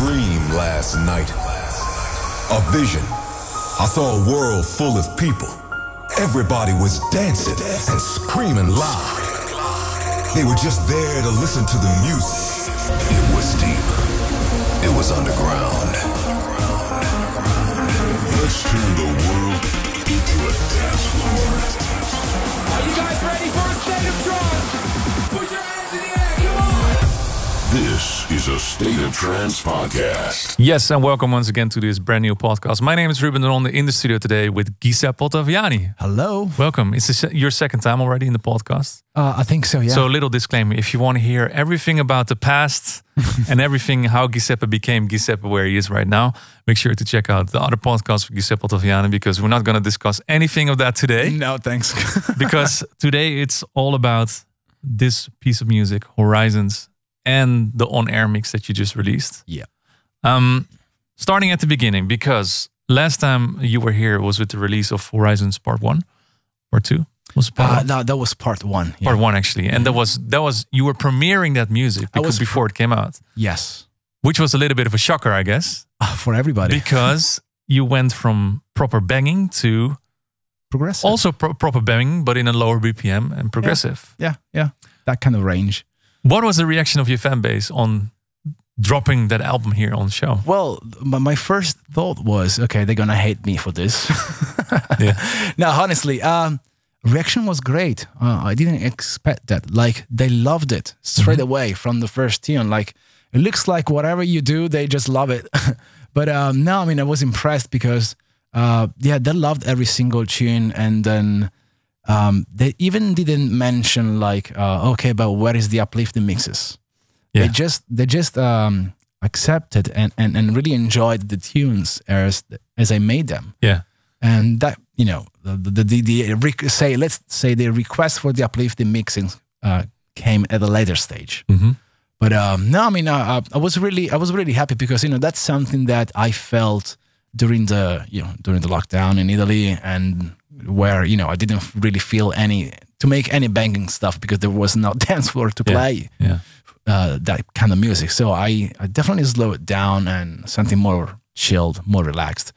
dream last night. A vision. I saw a world full of people. Everybody was dancing and screaming loud. They were just there to listen to the music. It was deep. It was underground. Let's turn the world into a dance floor. Are you guys ready for a state of trance? Put your hands in the air, come on! This is a State of Trance podcast. Yes, and welcome once again to this brand new podcast. My name is Ruben Ronde in the studio today with Giuseppe Ottaviani. Hello. Welcome. It's the se- your second time already in the podcast. Uh, I think so. Yeah. So, a little disclaimer if you want to hear everything about the past and everything how Giuseppe became Giuseppe where he is right now, make sure to check out the other podcast with Giuseppe Ottaviani because we're not going to discuss anything of that today. no, thanks. because today it's all about this piece of music, Horizons, and the on-air mix that you just released. yeah. Um, starting at the beginning, because last time you were here was with the release of Horizons Part One, Part Two. Was it part, Uh, no, that was part one. Yeah. part one actually, and that was that was you were premiering that music because before it came out, Yes. which was a little bit of a shocker, I guess, Uh, for everybody. because you went from proper banging to Progressive. also pro- proper banging, but in a lower BPM and progressive. yeah, yeah. That kind of range. What was the reaction of your fan base on dropping that album here on the show? Well, my, first thought was, okay, they're gonna hate me for this. Yeah. no, honestly, um, reaction was great. Uh, I didn't expect that. Like they loved it straight away from the first tune. Like it looks like whatever you do, they just love it. but um, no, I mean, I was impressed because uh, yeah, they loved every single tune, and then um, they even didn't mention like, uh, okay, but where is the uplifting mixes? Yeah. They just they just um, accepted and, and and really enjoyed the tunes as as I made them Yeah. and that you know the the, the, the say let's say the request for the uplifting mixing uh, came at a later stage Mhm. but um, no i mean uh, uh, i was really i was really happy because you know that's something that i felt during the you know during the lockdown in italy and where you know i didn't really feel any to make any banging stuff because there was no dance floor to Yeah. play Yeah. uh, that kind of music. So I, I definitely slow it down and something more chilled, more relaxed,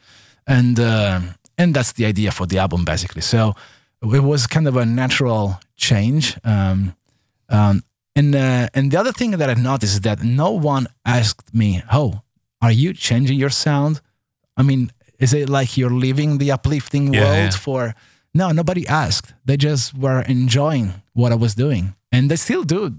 and uh, and that's the idea for the album basically. So it was kind of a natural change. Um, um, and uh, and the other thing that I noticed is that no one asked me, "Oh, are you changing your sound?" I mean, is it like you're leaving the uplifting Yeah, world yeah. for? No, nobody asked. They just were enjoying what I was doing, and they still do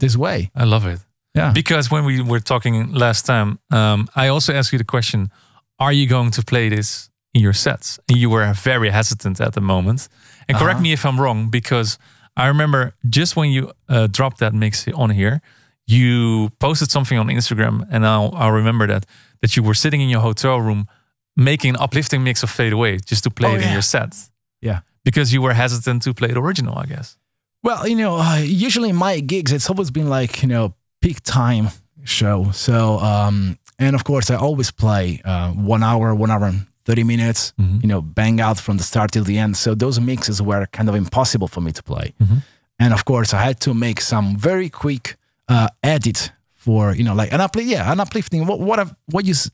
this way. I love it. Yeah. Because when we were talking last time, um, I also asked you the question: Are you going to play this in your sets? And you were very hesitant at the moment. And correct Uh-huh. me if I'm wrong, because I remember just when you uh, dropped that mix on here, you posted something on Instagram, and I'll, I'll remember that that you were sitting in your hotel room making an uplifting mix of Fade Away just to play Oh, it in your set Yeah. because you were hesitant to play the original, I guess. Well, you know, uh, usually my gigs, it's always been like, you know, peak time show. So, um, and of course, I always play uh, one hour, one hour and 30 minutes, you know, bang out from the start till the end. So those mixes were kind of impossible for me to play. And of course, I had to make some very quick uh, edit for, you know, like an uplift, yeah, an uplifting. What, what, I've, what you, s-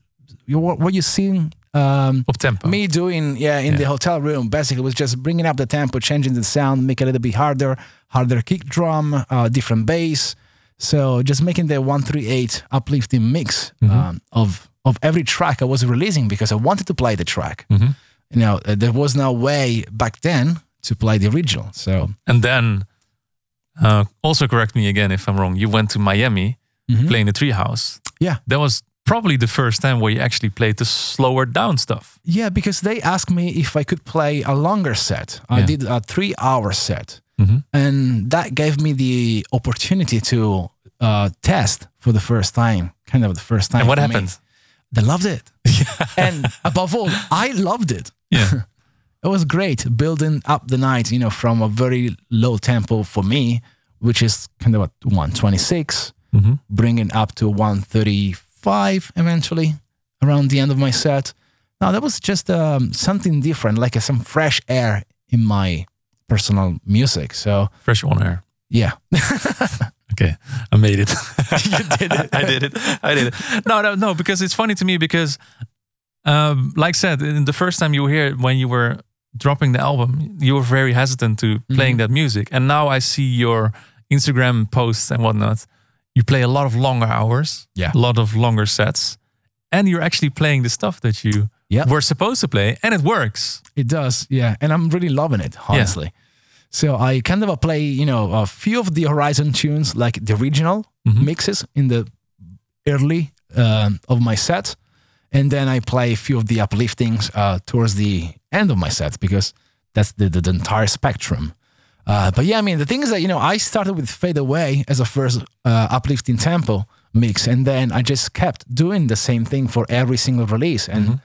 you, what what you seen um, Up tempo. me doing yeah in the hotel room basically was just bringing up the tempo changing the sound make it a little bit harder harder kick drum uh, different bass. So just making the 138 uplifting mix um, of of every track i was releasing because i wanted to play the track. You know uh, there was no way back then to play the original so. And then, uh, also correct me again if I'm wrong. You went to Miami playing the Treehouse. yeah. That was probably the first time where you actually played the slower down stuff. Yeah, because they asked me if I could play a longer set. I Yeah. did a three hour set. Mhm. And that gave me the opportunity to uh, test for the first time, kind of the first time. And what for me. They loved it. And above all, I loved it. Yeah. It was great building up the night, you know, from a very low tempo for me, which is kind of a 126, Mhm. bringing up to 135 eventually around the end of my set. Now, that was just um, something different, like uh, some fresh air in my personal music. So, Fresh on air. yeah. Okay. I'm made it. you did it. I did it. I did it. No, no, no. Because it's funny to me because, um, like I said, in the first time you were here when you were dropping the album, you were very hesitant to playing that music, and now I see your Instagram posts and whatnot. You play a lot of longer hours, Yeah. a lot of longer sets, and you're actually playing the stuff that you Yeah. were supposed to play, and it works. It does, yeah, and I'm really loving it, honestly. So I kind of uh, play, you know, a few of the Horizon tunes, like the original mixes in the early um, of my set, and then I play a few of the upliftings uh, towards the end of my set because that's the, the, the entire spectrum. Uh, but yeah, I mean, the thing is that you know I started with Fade Away as a first uh, uplifting tempo mix, and then I just kept doing the same thing for every single release, and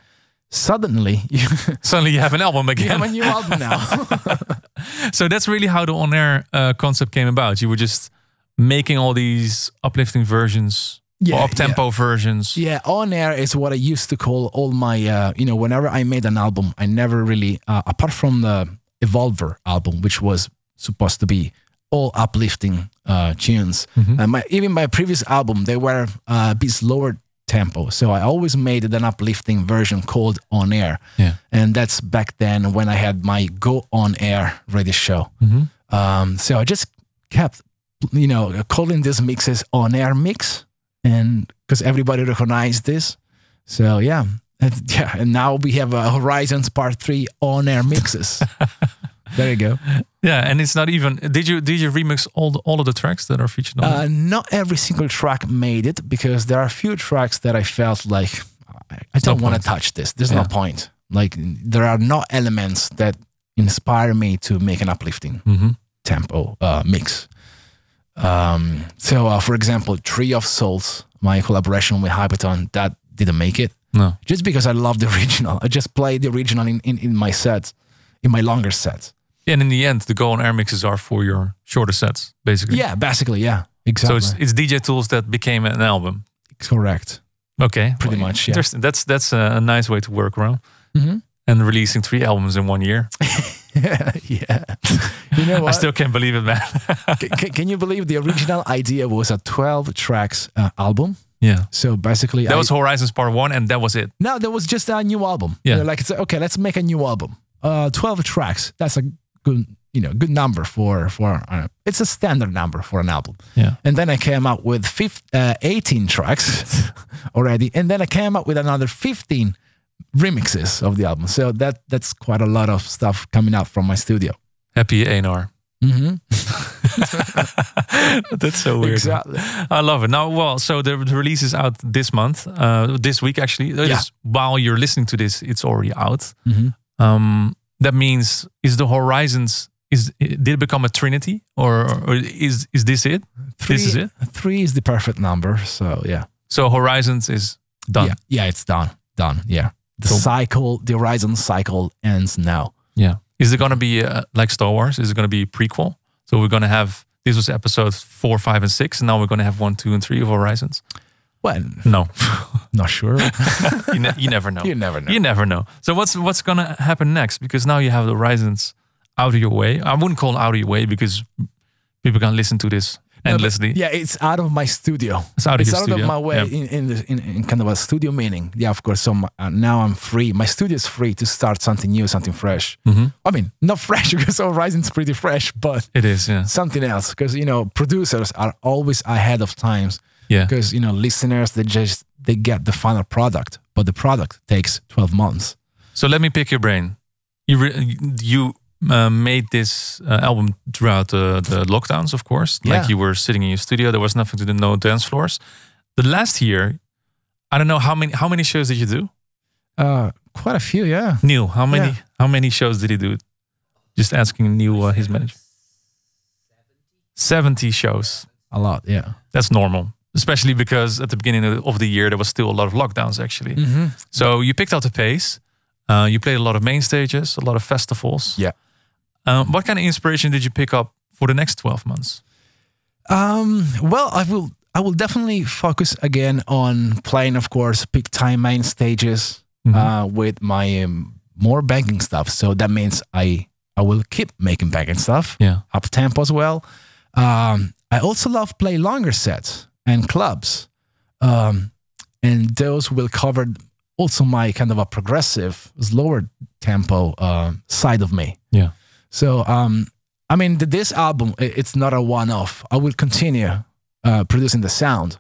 suddenly you. Suddenly you have an album You again. have a new album now. so that's really how the on-air uh, concept came about. You were just making all these uplifting versions, Yeah, up-tempo versions. yeah, on air is what I used to call all my, uh, you know, whenever I made an album, I never really, uh, apart from the Evolver album, which was supposed to be all uplifting uh, tunes. And my, even my previous album, they were uh, a bit slower tempo. So I always made an uplifting version called On Air. Yeah. And that's back then when I had my Go On Air radio show. Um, so I just kept, you know, calling these mixes On Air Mix. And because everybody recognized this. So yeah. And, yeah. And now we have uh, Horizons Part 3 On Air mixes. there you go. Yeah, and it's not even. Did you did you remix all the, all of the tracks that are featured on? Uh, not every single track made it because there are a few tracks that I felt like I, I don't want to touch this. There's Yeah. no point. Like there are no elements that inspire me to make an uplifting Mm-hmm. tempo uh, mix. Um, so, uh, for example, Tree of Souls, my collaboration with Hyperton, that didn't make it No. just because I love the original. I just played the original in, in, in my sets, in my longer set. And in the end, the go on air mixes are for your shorter sets, basically. Yeah, basically, yeah, exactly. So it's it's DJ tools that became an album. correct. Okay. Pretty much, yeah. Interesting. That's that's a, nice way to work around. Mhm. And releasing three albums in one year. yeah. You know I still can't believe it, man. C- c- can you believe the original idea was a 12 tracks uh, album? yeah. So basically, That I, was Horizons Part One, and that was it. no, that was just a new album. Yeah. They're like, it's okay, let's make a new album. Uh, 12 tracks. That's a good, you know, good number for for. Uh, it's a standard number for an album. Yeah. And then I came out with uh, 18 tracks already, and then I came out with another 15 remixes of the album. So that that's quite a lot of stuff coming out from my studio. Happy A&R. Mm-hmm. That's so weird. Exactly. I love it. Now, well, so the, release is out this month, uh, this week actually. Yeah. while you're listening to this, it's already out. Mhm. Um, that means is the Horizons is did it become a trinity or, or is is this it? this is it. Three is the perfect number. So yeah. So Horizons is done. Yeah, yeah, it's done. Done. Yeah. The cycle, the Horizon cycle ends now. Yeah. Is it going to be uh, like Star Wars? Is it going to be prequel? So we're going to have this was episodes four, five, and six, and now we're going to have one, two, and three of Horizons. Well, No, not sure. you, ne- you never know. you never know. You never know. So what's what's going to happen next? Because now you have the Horizons out of your way. I wouldn't call it out of your way because people can listen to this endlessly. yeah, it's out of my studio. It's out of it's out studio. of my way Yeah. in, in, the, in in kind of a studio meaning. Yeah, of course. So my, uh, now I'm free. My studio is free to start something new, something fresh. Mm-hmm. I mean, not fresh because Horizon's pretty fresh, but It is, yeah. something else. Because you know, producers are always ahead of times. Yeah. Because you know, listeners they just they get the final product, but the product takes twelve months. So let me pick your brain. You re- you uh, made this uh, album throughout the, the lockdowns, of course. Yeah. Like you were sitting in your studio. There was nothing to do, no dance floors. The last year, I don't know how many how many shows did you do, Uh, quite a few, yeah. Neil? How many Yeah. how many shows did he do? Just asking Neil, uh, his manager. Seventy shows. A lot, yeah. That's normal, especially because at the beginning of the year there was still a lot of lockdowns. Actually, Mm-hmm. so you picked out the pace. Uh, you played a lot of main stages, a lot of festivals. Yeah. Um, what kind of inspiration did you pick up for the next 12 months? Um, well, I will. I will definitely focus again on playing, of course, peak time main stages uh, with my um, more banking stuff. So that means I I will keep making banking stuff Yeah. up tempo as well. Um, I also love play longer sets and clubs, um, and those will cover also my kind of a progressive, slower tempo uh, side of me. Yeah. So, um, I mean, this album, it's not a one off. I will continue uh, producing the sound,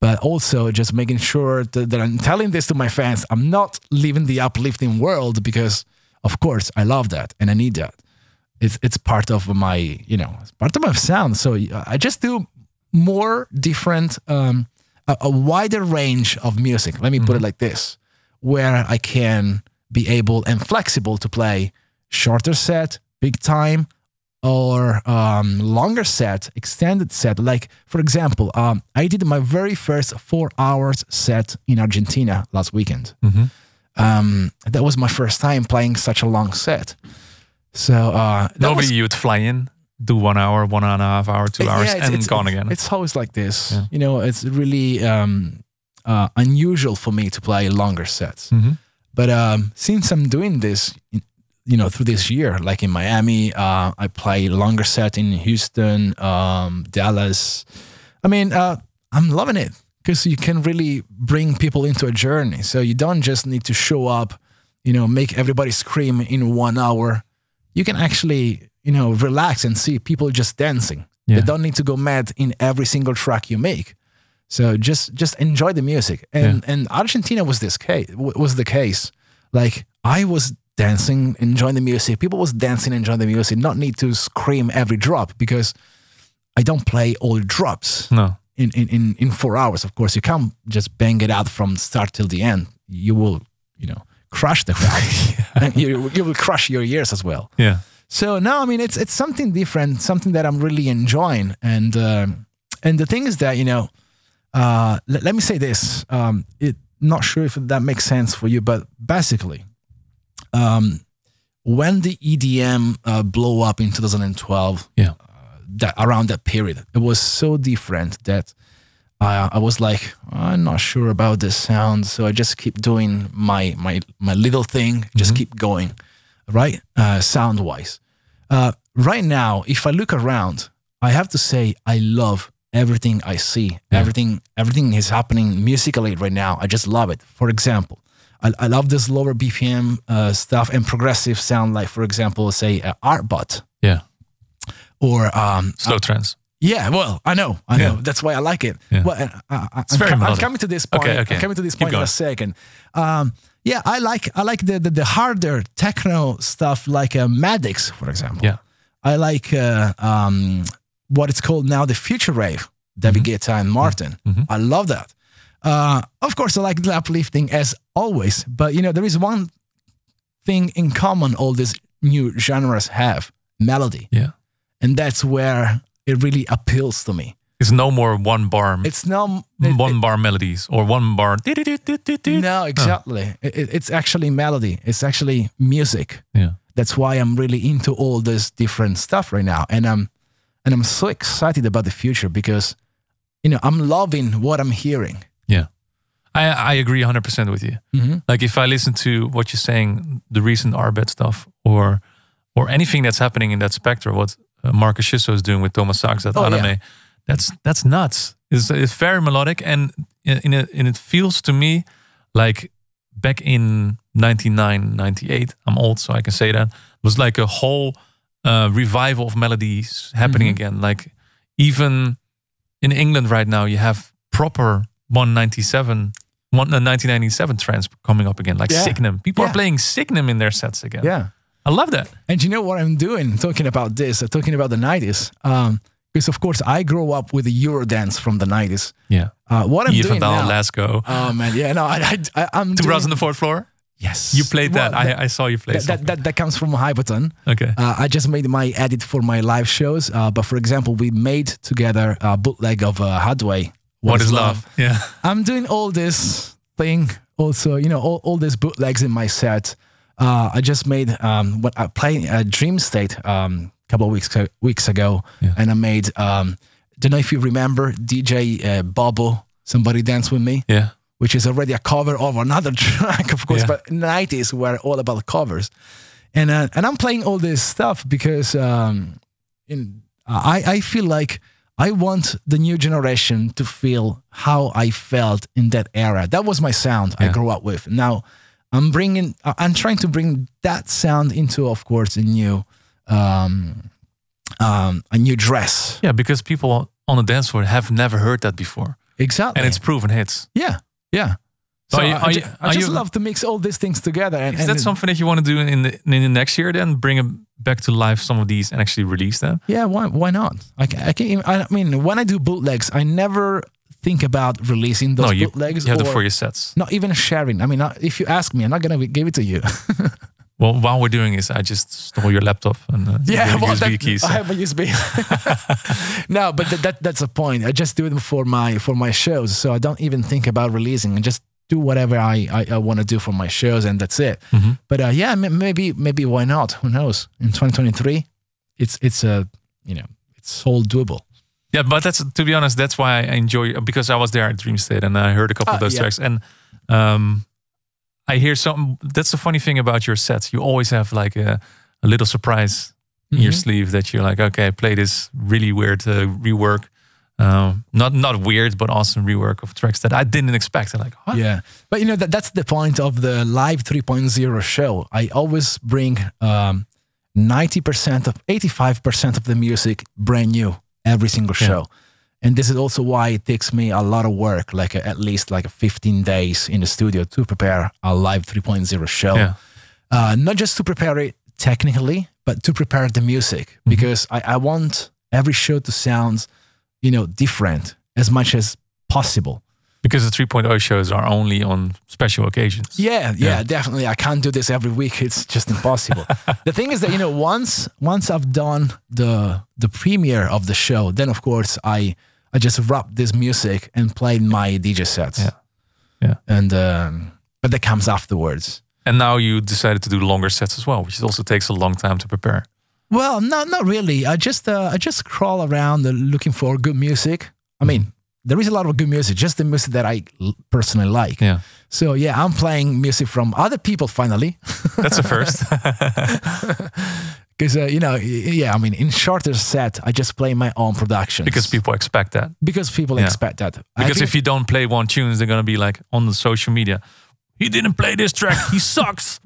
but also just making sure that, that I'm telling this to my fans. I'm not leaving the uplifting world because, of course, I love that and I need that. It's, it's part of my, you know, it's part of my sound. So I just do more different, um, a, a wider range of music. Let me put it like this, where I can be able and flexible to play shorter set, big time, or um, longer set, extended set. Like for example, um, I did my very first four hours set in Argentina last weekend. Um, that was my first time playing such a long set. So uh, Normally was- you would fly in, do one hour, one and a half hour, two hours, it's- and it's- gone again. It's always like this. You know, it's really um, uh, unusual for me to play longer sets. Mm-hmm. But um, since I'm doing this, you know, through this year, like in Miami, uh, I play longer set in Houston, um, Dallas. I mean, uh, I'm loving it because you can really bring people into a journey. So you don't just need to show up, you know, make everybody scream in one hour. You can actually, you know, relax and see people just dancing. Yeah. They don't need to go mad in every single track you make. So just just enjoy the music. And and Argentina was this case was the case. Like I was dancing, enjoying the music. People was dancing, enjoying the music. Not need to scream every drop because I don't play all drops no. in, in, in, in four hours. Of course, you can't just bang it out from start till the end. You will, you know, crush the crowd. and you, you will crush your ears as well. Yeah. So no, I mean it's it's something different, something that I'm really enjoying, and um, and the thing is that you know, uh, let, let me say this. Um, it not sure if that makes sense for you, but basically, um, when the EDM uh, blow up in 2012, Yeah. that around that period, it was so different that I, I was like, I'm not sure about this sound, so I just keep doing my my my little thing, just keep going, right? Uh, sound wise, uh, right now, if I look around, I have to say I love everything I see. Everything everything is happening musically right now. I just love it. For example. I, I love this lower BPM uh, stuff and progressive sound, like for example, say uh, Artbat Yeah. or um, Slow trance. yeah, well, I know, I know. Yeah. That's why I like it. Yeah. Well, uh, uh, uh, I'm, very I'm coming to this point. Okay, okay. I'm coming to this point in a second. Um, yeah, I like I like the the, the harder techno stuff, like uh, Maddix, for example. Yeah. I like uh, um, what it's called now, the future rave, David Mm-hmm. Guetta and Morten. I love that. Uh, of course, I like the uplifting as always, but you know there is one thing in common all these new genres have: melody, Yeah. and that's where it really appeals to me. It's no more one bar, It's no, it- one bar melodies or one bar. no, exactly. It- it- it's actually melody. It's actually music. Yeah. That's why I'm really into all this different stuff right now, and I'm and I'm so excited about the future because you know I'm loving what I'm hearing. Yeah. I, I agree 100% with you. Mm-hmm. Like if I listen to what you're saying, the recent Artbat stuff or or anything that's happening in that spectrum, what uh, Marcus Schisso is doing with Thomas Sachs at Oh, Anyma, yeah. That's that's nuts. It's, it's very melodic and in, in it, and it feels to me like back in 99, 98, I'm old so I can say that, it was like a whole uh, revival of melodies happening Mm-hmm. again. Like even in England right now, you have proper 197, one, uh, 1997 trance coming up again, like Yeah. Signum. People are playing Signum in their sets again. Yeah. I love that. And you know what I'm doing talking about this, uh, talking about the 90s? Um, because of course I grew up with the Eurodance from the 90s. Yeah. Uh, what I'm doing now, let's. Oh man, yeah, no, I, I, I I'm Two doing, Bros on the fourth floor. Yes, You played that. Well, I, I saw you play that, that, that, that comes from Hyperton. okay. Uh, I just made my edit for my live shows. Uh, but for example, we made together a bootleg of uh, Haddaway. what is love? Yeah. I'm doing all this thing also, you know, all, all these bootlegs in my set. Uh, I just made um, what I play a Dream State um, couple of weeks weeks ago, Yeah. and I made. Um, don't know if you remember DJ uh, Bobo, Somebody Dance with Me, Yeah. which is already a cover of another track, of course. Yeah. But 90s were all about covers, and uh, and I'm playing all this stuff because um, in I I feel like I want the new generation to feel how I felt in that era. That was my sound I grew up with. Now I'm bringing, I'm trying to bring that sound into, of course, a new, um, um, a new dress. Yeah, because people on the dance floor have never heard that before, Exactly. and it's proven hits. yeah, yeah. So you- I, you- I just you- love to mix all these things together. And, Is and that something that you want to do in the in the next year? Then bring them back to life, some of these, and actually release them. Yeah, why why not? I can, I can even, I mean, when I do bootlegs, I never think about releasing those no, you, bootlegs you have or for your sets. not even sharing. I mean, if you ask me, I'm not gonna give it to you. Well, while we're doing this, I just stole your laptop and uh, yeah, well, USB that, keys. I have a USB. no, but that, that that's the point. I just do it for my for my shows, so I don't even think about releasing. I just do whatever I I, I want to do for my shows, and that's it. Mhm. But uh, yeah, m- maybe maybe why not? Who knows? In 2023, it's it's a you know it's all doable. Yeah, but that's to be honest, that's why I enjoy because I was there at Dream State and I heard a couple of Ah, those yeah. tracks and um I hear some that's the funny thing about your sets. You always have like a, a little surprise in your Mhm. sleeve that you're like, okay, I play this really weird uh, rework. Um, not not weird, but awesome rework of tracks that I didn't expect. I'm like, what? Yeah, but you know that that's the point of the live 3.0 show. I always bring um, 90% of 85% of the music brand new every single Yeah. And this is also why it takes me a lot of work, like uh, at least like 15 days in the studio to prepare a live 3.0 show. Yeah. Uh, not just to prepare it technically, but to prepare the music because I, I want every show to sound, you know, different as much as possible. Because the 3.0 shows are only on special occasions. Yeah, yeah, Yeah. definitely. I can't do this every week. It's just impossible. the thing is that you know, once once I've done the the premiere of the show, then of course I I just wrap this music and play my DJ sets. Yeah. Yeah. And um, but that comes afterwards. And now you decided to do longer sets as well, which also takes a long time to prepare. Well, no, not really. I just uh, I just crawl around uh, looking for good music. I mean, there is a lot of good music, just the music that I personally like. Yeah. So yeah, I'm playing music from other people finally. That's a first. Because uh, you know, yeah, I mean, in shorter set, I just play my own productions because people expect that. because people Yeah. expect that. Because if you don't play one tunes, they're gonna be like on the social media. He didn't play this track. He sucks.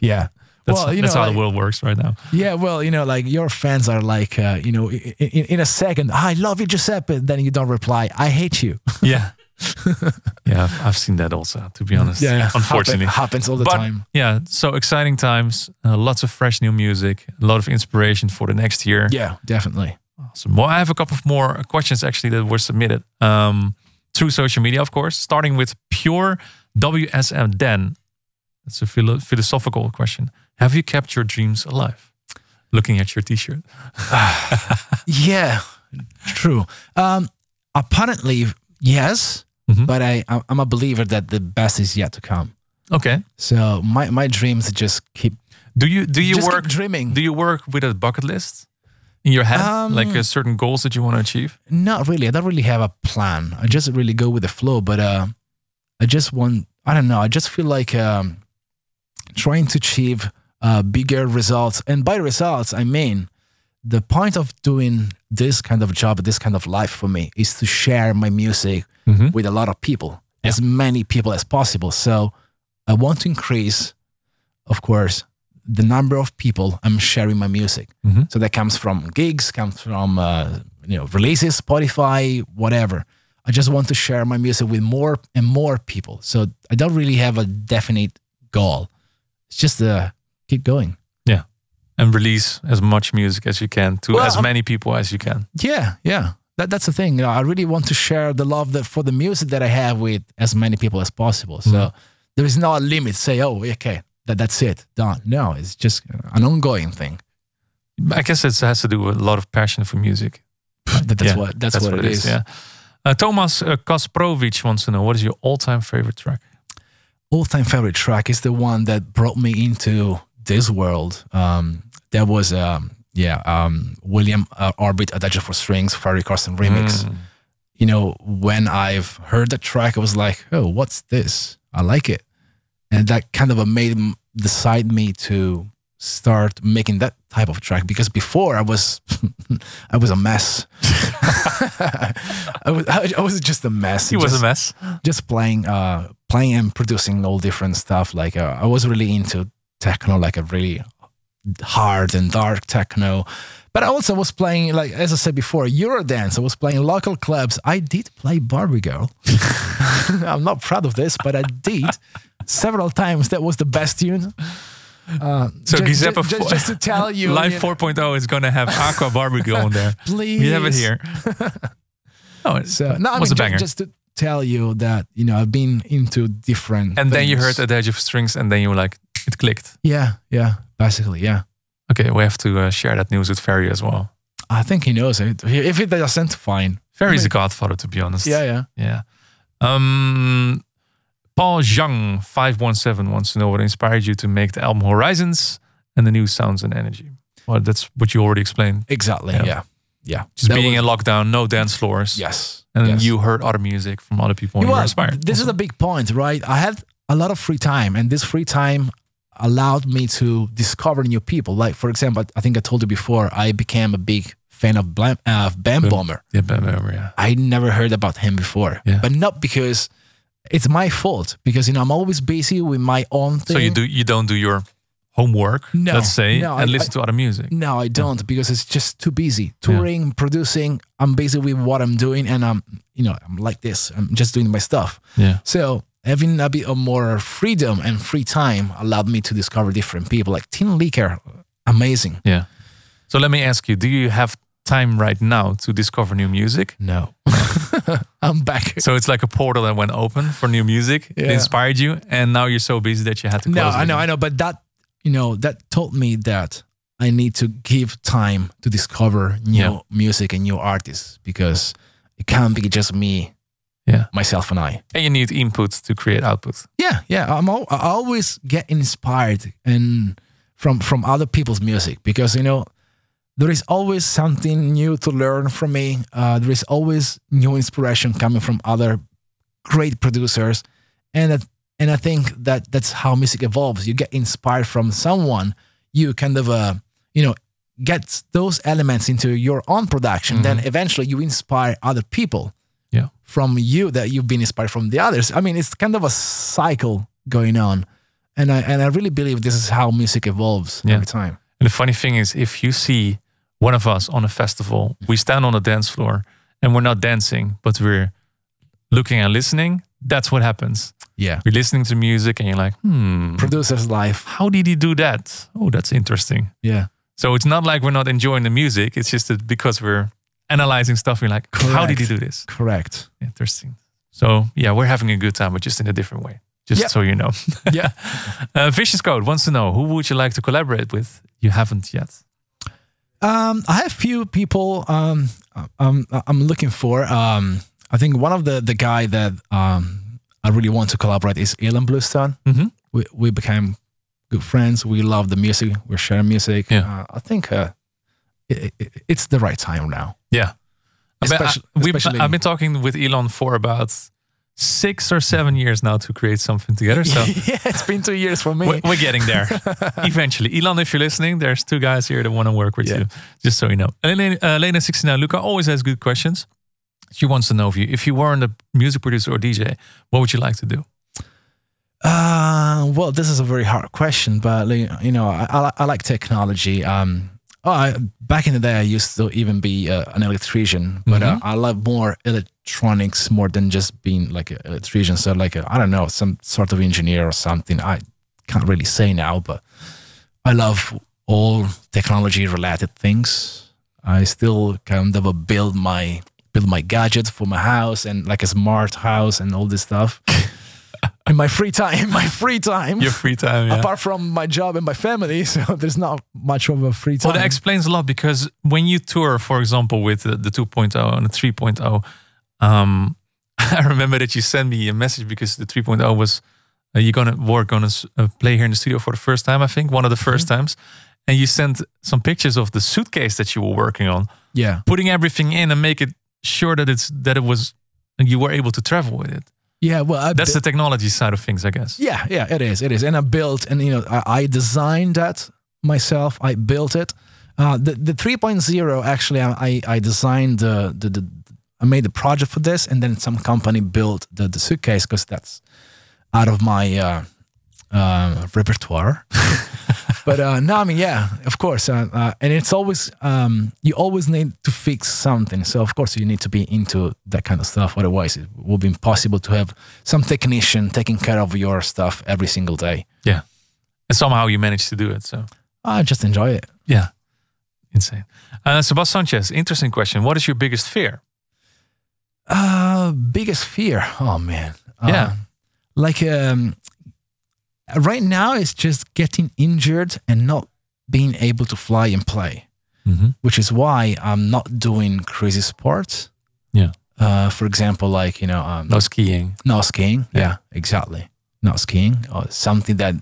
yeah, That's, well, you that's know, how like- the world works right now. yeah, well, you know, like your fans are like, uh, you know, i- in, in a second, I love you, Giuseppe. Then you don't reply, I hate you. Yeah, yeah. I've- seen that also. To be honest, Yeah, unfortunately. Happen- happens all the but time. yeah, so exciting times. Uh, lots of fresh new music. A lot of inspiration for the next year. Yeah, definitely. Awesome. Well, I have a couple of more questions actually that were submitted um, through social media, of course. Starting with pure WSM. Dan, that's a philo- philosophical question. Have you kept your dreams alive? Looking at your T-shirt. Yeah, true. Um, apparently, yes, Mhm. but I, I'm a believer that the best is yet to come. Okay. So my my dreams just keep Do you do you just work dreaming. do you work with a bucket list in your head, Um, like uh, certain goals that you want to achieve? Not really. I don't really have a plan. I just really go with the flow. But uh, I just want. I don't know. I just feel like um, trying to achieve uh, bigger results. And by results, I mean the point of doing this kind of job, this kind of life for me, is to share my music Mhm. with a lot of people, as many people as possible. So I want to increase, of course, the number of people I'm sharing my music. Mhm. So that comes from gigs, comes from uh, you know releases, Spotify, whatever. I just want to share my music with more and more people. So I don't really have a definite goal. It's just uh, keep going. And release as much music as you can to Well, as I'm- many people as you can. Yeah, yeah. That, that's the thing. You know, I really want to share the love that for the music that I have with as many people as possible. So Mhm. there is no limit. Say, oh, okay, that, that's it, done. No, it's just an ongoing thing. I guess it has to do with a lot of passion for music. That, that's Yeah, what that's, what, it is. Yeah. Uh, Thomas uh, wants to know what is your all-time favorite track? all-time favorite track is the one that brought me into this world. Um, there was um, yeah, um, William uh, Orbit Adagio for Strings, Ferry Corsten remix. Mm. You know, when I've heard the track, I was like, oh, what's this? I like it, and that kind of made m- decide me to start making that type of track because before I was I was a mess. I was I was just a mess. He was a mess. Just playing uh playing and producing all different stuff. Like uh, I was really into techno, like a really hard and dark techno. But I also was playing, like as I said before, Eurodance. I was playing local clubs. I did play Barbie Girl. I'm not proud of this, but I did several times. That was the best tune. Uh, So ju- Giuseppe, ju- just, to tell you, Live you know, 4.0 is going to have Aqua Barbecue on there. please. We have it here. Oh, it's, So no, I was mean, a banger. just to tell you that you know I've been into different. and then you things. heard Adagio for Strings, and then you were like, it clicked. Yeah, yeah, basically, yeah. Okay, we have to uh, share that news with Ferry as well. I think he knows it. If it doesn't, fine. Ferry's I a mean- godfather, to be honest. Yeah, yeah. Yeah. Um, Paul Zhang five one seven wants to know what inspired you to make the album Horizons and the new sounds and energy. Well, that's what you already explained. Exactly. Yeah. Yeah. Yeah. Just That being was- in lockdown, no dance floors. Yes. And yes. you heard other music from other people and you were inspired. This is a big point, right? I had a lot of free time, and this free time allowed me to discover new people. Like, for example, I think I told you before, I became a big fan of Blam, uh, Ben Böhmer. yeah, but- but- yeah. I never heard about him before, Yeah. but not because it's my fault. Because you know I'm always busy with my own thing. So you do you don't do your homework, No, let's say, no, and I- listen I- to other music. No, I don't because it's just too busy. Touring, producing. I'm busy with what I'm doing, and I'm, you know, I'm like this. I'm just doing my stuff. Yeah. So having a bit of more freedom and free time allowed me to discover different people. Like Tinlicker, amazing. Yeah. So let me ask you, do you have time right now to discover new music? No, I'm back. So it's like a portal that went open for new music. It inspired you, and now you're so busy that you had to No, it I know. I know, but that you know that taught me that I need to give time to discover new Yeah. music and new artists because it can't be just me, Yeah. myself, and I. And you need input to create output. Yeah, yeah. I'm al- I always get inspired and from from other people's music because you know there is always something new to learn from me. Uh, there is always new inspiration coming from other great producers, and that, and I think that that's how music evolves. You get inspired from someone, you kind of uh, you know get those elements into your own production. Then eventually you inspire other people Yeah. From you that you've been inspired from the others. I mean, it's kind of a cycle going on, and I and I really believe this is how music evolves Yeah. every time. And the funny thing is, if you see one of us on a festival, we stand on the dance floor and we're not dancing, but we're looking and listening. That's what happens. Yeah, We're listening to music and you're like, hmm, producer's life. how did he do that? Oh, that's interesting. Yeah, So it's not like we're not enjoying the music. It's just that because we're analyzing stuff, we're like, how did he do this? correct. Interesting. So yeah, we're having a good time, but just in a different way. Just Yeah. so you know. Yeah. uh, Vicious Code wants to know who would you like to collaborate with? You haven't yet. Um, I have few people um, um, I'm looking for. Um, I think one of the the guy that um, I really want to collaborate is Ilan Bluestone. Mhm. We we became good friends. We love the music. We share music. Yeah. Uh, I think uh, it, it, it's the right time now. Yeah. I've been, Especially- I, we've, especially- I've been talking with Ilan for about six or seven years now to create something together. So yeah, it's been two years for me. we're, we're getting there eventually. Ilan, if you're listening, there's two guys here that want to work with Yeah. you, just so you know. And then uh, Lena 69 Luca always has good questions. She wants to know if you, if you weren't a music producer or DJ, what would you like to do? Uh, well, this is a very hard question, but you know, I, I, I like technology. Um, oh, I, back in the day, I used to even be uh, an electrician, but uh, I love more electronics more than just being like an electrician. So, like, I I don't know, some sort of engineer or something. I can't really say now, but I love all technology related things. I still kind of uh, build my build my gadgets for my house and like a smart house and all this stuff. in my free time, my free time. Your free time, yeah. Apart from my job and my family, so there's not much of a free time. Well, that explains a lot because when you tour, for example, with the, the 2.0 and the 3.0, um, I remember that you sent me a message because the 3.0 was uh, you're gonna work gonna uh, play here in the studio for the first time. I think one of the 1st times, and you sent some pictures of the suitcase that you were working on, yeah, putting everything in and make it sure that it's that it was you were able to travel with it. Yeah. Well, I That's the technology side of things, I guess. yeah, yeah. It is, it is. And I built, and you know, I, I designed that myself. I built it. Uh, the the 3.0 actually, I I- I designed the, the the I made the project for this, and then some company built the the suitcase because that's out of my uh, uh, repertoire. but uh, no, I mean, yeah, of course, uh, uh, and it's always um, you always need to fix something. So of course you need to be into that kind of stuff. Otherwise, it will be impossible to have some technician taking care of your stuff every single day. Yeah. And somehow you managed to do it. So I just enjoy it. yeah, insane. Uh, Sebas Sanchez, interesting question. What is your biggest fear? Uh, biggest fear. Oh man. Uh, Yeah. Like um, right now, it's just getting injured and not being able to fly and play, Mhm. which is why I'm not doing crazy sports. Yeah. Uh, for example, like you know, um, No skiing. no skiing. Yeah. Yeah. exactly. Not skiing or something that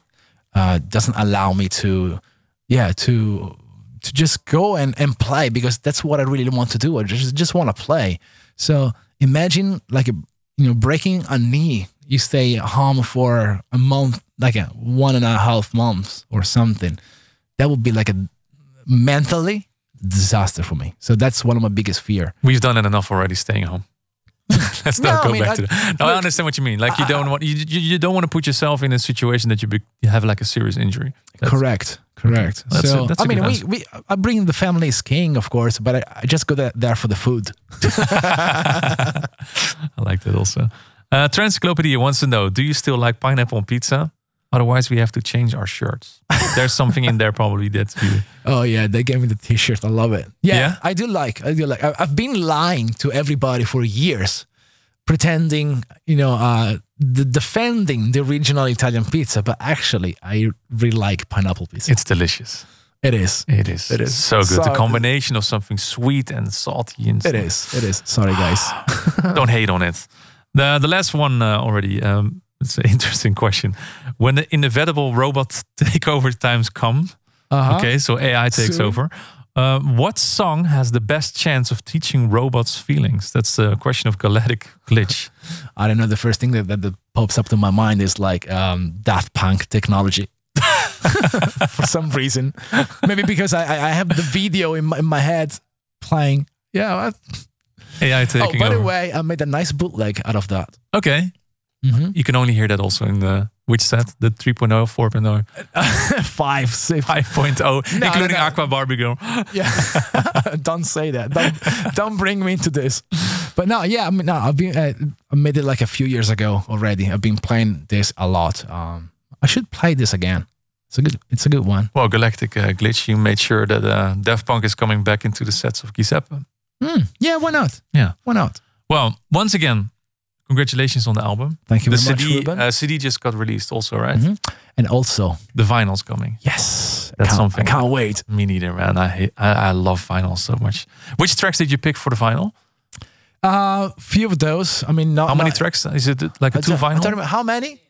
uh, doesn't allow me to, yeah, to to just go and, and play because that's what I really want to do. I just just want to play. So imagine like a you know breaking a knee. You stay home for a month, like a one and a half months or something. That would be like a mentally disaster for me. So that's one of my biggest fear. We've done it enough already staying home. Let's No, not I go mean, back I- to that. No, I understand what you mean. Like you don't want you, you, don't want to put yourself in a situation that you, be, you have like a serious injury. That's- correct, correct. A- so a I mean, we, we I bring the family skiing, of course, but I, I just go there, there for the food. I like that also. Uh, Transcyclopedia wants to know: Do you still like pineapple on pizza? Otherwise, we have to change our shirts. There's something in there probably that you. Oh yeah, they gave me the T-shirt. I love it. Yeah, Yeah? I do like. I do like. I've been lying to everybody for years, pretending you know, uh, the, defending the original Italian pizza, but actually, I really like pineapple pizza. It's delicious. it is. It is. It is. so good. the So- combination of something sweet and salty and It is. It is. Sorry, guys. don't hate on it. The the last one uh, already. Um, it's an interesting question. When the inevitable robot takeover times come, Uh-huh. okay, so AI takes Soon. over. Uh, what song has the best chance of teaching robots feelings? That's the question of Galactic Glitch. I don't know. The first thing that, that, that pops up to my mind is like um, Daft Punk Technologic. For some reason, maybe because I, I have the video in my, in my head playing. Yeah. I- AI Oh, taking by over. the way, I made a nice bootleg out of that. okay, Mhm. you can only hear that also in the which set? The 3.0, 4.0, Five, six. 5.0, including no. Aqua Barbie Girl. Yeah. don't say that. Don't don't bring me into this. But no, yeah. I mean, no. I've been. Uh, I made it like a few years ago already. I've been playing this a lot. Um, I should play this again. It's a good. It's a good one. Well, Galactic uh, Glitch, you made sure that uh, Daft Punk is coming back into the sets of Giuseppe. Hmm. yeah. Why not? Yeah. Why not? Well, once again, congratulations on the album. Thank you the very much, CD, Ruben. uh, CD just got released, also, right? Mhm. And also, The vinyl's coming. yes, That's I something. I can't wait. Me neither, man. I I, I love vinyl so much. Which tracks did you pick for the vinyl? Uh, few of those. I mean, not How many not- tracks? Is it like a two vinyl? how many?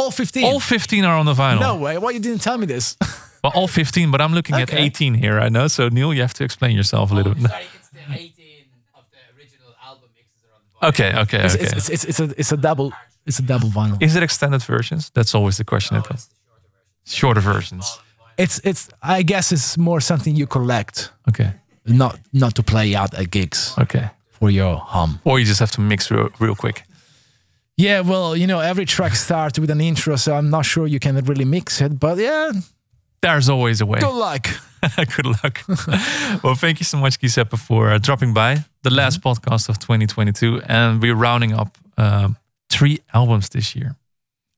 All 15. All 15 are on the vinyl. No way. Why you didn't tell me this? Well, all 15, but I'm looking at 18 here. I know. So, Neil, you have to explain yourself a little oh, bit. Sorry, it's the 18 of the original album mixes are on the vinyl. Okay, okay, It's, okay. it's, it's, it's, a, it's a double. It's a double vinyl. Is it extended versions? That's always the question. Oh, that comes. Shorter versions. It's it's. I guess it's more something you collect, Okay, not not to play out at gigs okay. for your home. Or you just have to mix real, real quick. Yeah, well, you know, every track starts with an intro, so I'm not sure you can really mix it. But yeah, There's always a way. good luck. Good luck. well, thank you so much, Giuseppe, for uh, dropping by the last podcast of 2022. And we're rounding up um, three albums this year.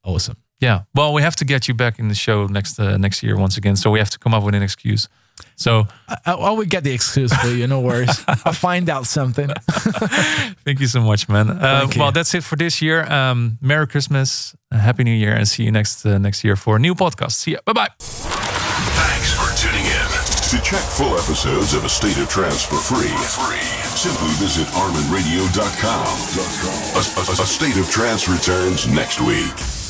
Awesome. Yeah. Well, we have to get you back in the show next uh, next year once again. So we have to come up with an excuse. So I, I I will get the excuse for you. No worries. I'll find out something. thank you so much, man. Uh, well, that's it for this year. Um, Merry Christmas, uh, Happy New Year, and see you next uh, next year for a new podcast. See ya. Bye bye. Thanks for tuning in. To check full episodes of A State of Trance for free, simply visit arminradio.com. A, a, a State of Trance returns next week.